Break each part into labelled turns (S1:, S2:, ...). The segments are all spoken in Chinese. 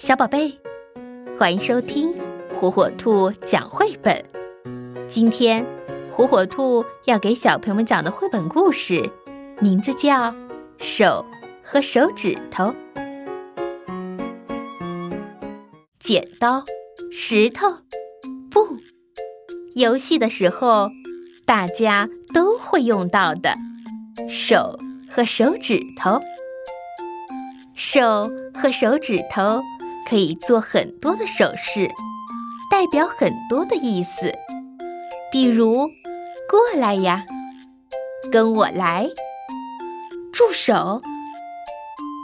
S1: 小宝贝，欢迎收听火火兔讲绘本。今天，火火兔要给小朋友们讲的绘本故事，名字叫《手和手指头》。剪刀、石头、布，游戏的时候大家都会用到的手和手指头。手和手指头。可以做很多的手势，代表很多的意思。比如，过来呀，跟我来，住手，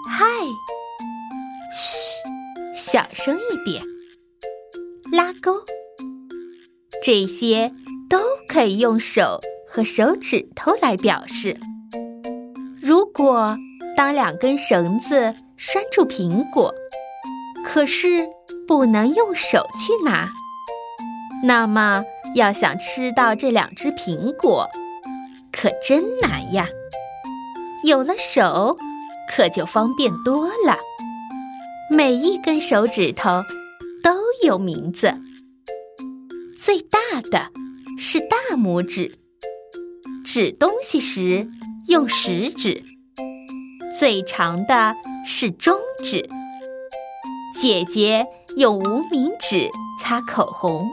S1: 嗨，嘘，小声一点，拉钩，这些都可以用手和手指头来表示。如果当两根绳子拴住苹果。可是不能用手去拿，那么要想吃到这两只苹果，可真难呀。有了手，可就方便多了。每一根手指头都有名字，最大的是大拇指，指东西时用食指；最长的是中指。姐姐用无名指擦口红，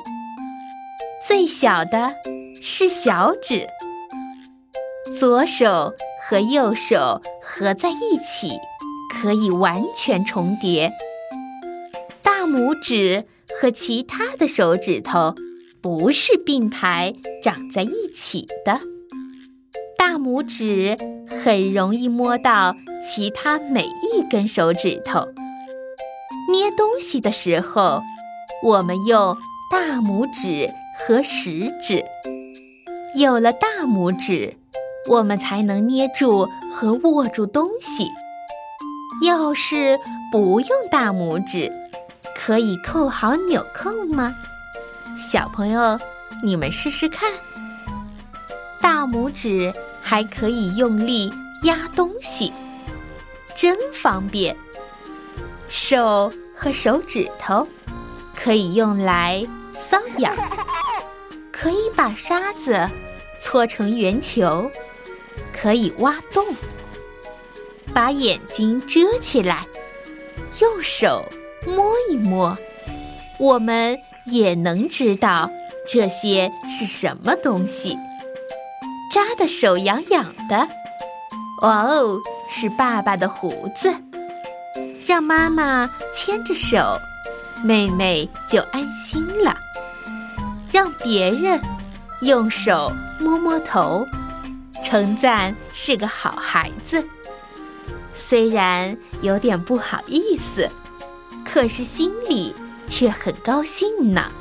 S1: 最小的是小指。左手和右手合在一起，可以完全重叠。大拇指和其他的手指头不是并排长在一起的。大拇指很容易摸到其他每一根手指头。捏东西的时候，我们用大拇指和食指。有了大拇指，我们才能捏住和握住东西。要是不用大拇指，可以扣好纽扣吗？小朋友，你们试试看。大拇指还可以用力压东西，真方便。手和手指头可以用来搔痒，可以把沙子搓成圆球，可以挖洞，把眼睛遮起来，用手摸一摸，我们也能知道这些是什么东西。扎的手痒痒的，哇哦，是爸爸的胡子。让妈妈牵着手，妹妹就安心了。让别人用手摸摸头，称赞是个好孩子。虽然有点不好意思，可是心里却很高兴呢。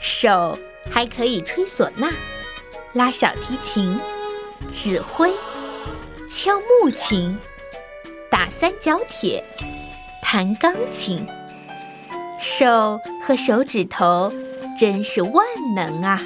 S1: 手还可以吹唢呐、拉小提琴、指挥、敲木琴。打三角铁，弹钢琴，手和手指头真是万能啊！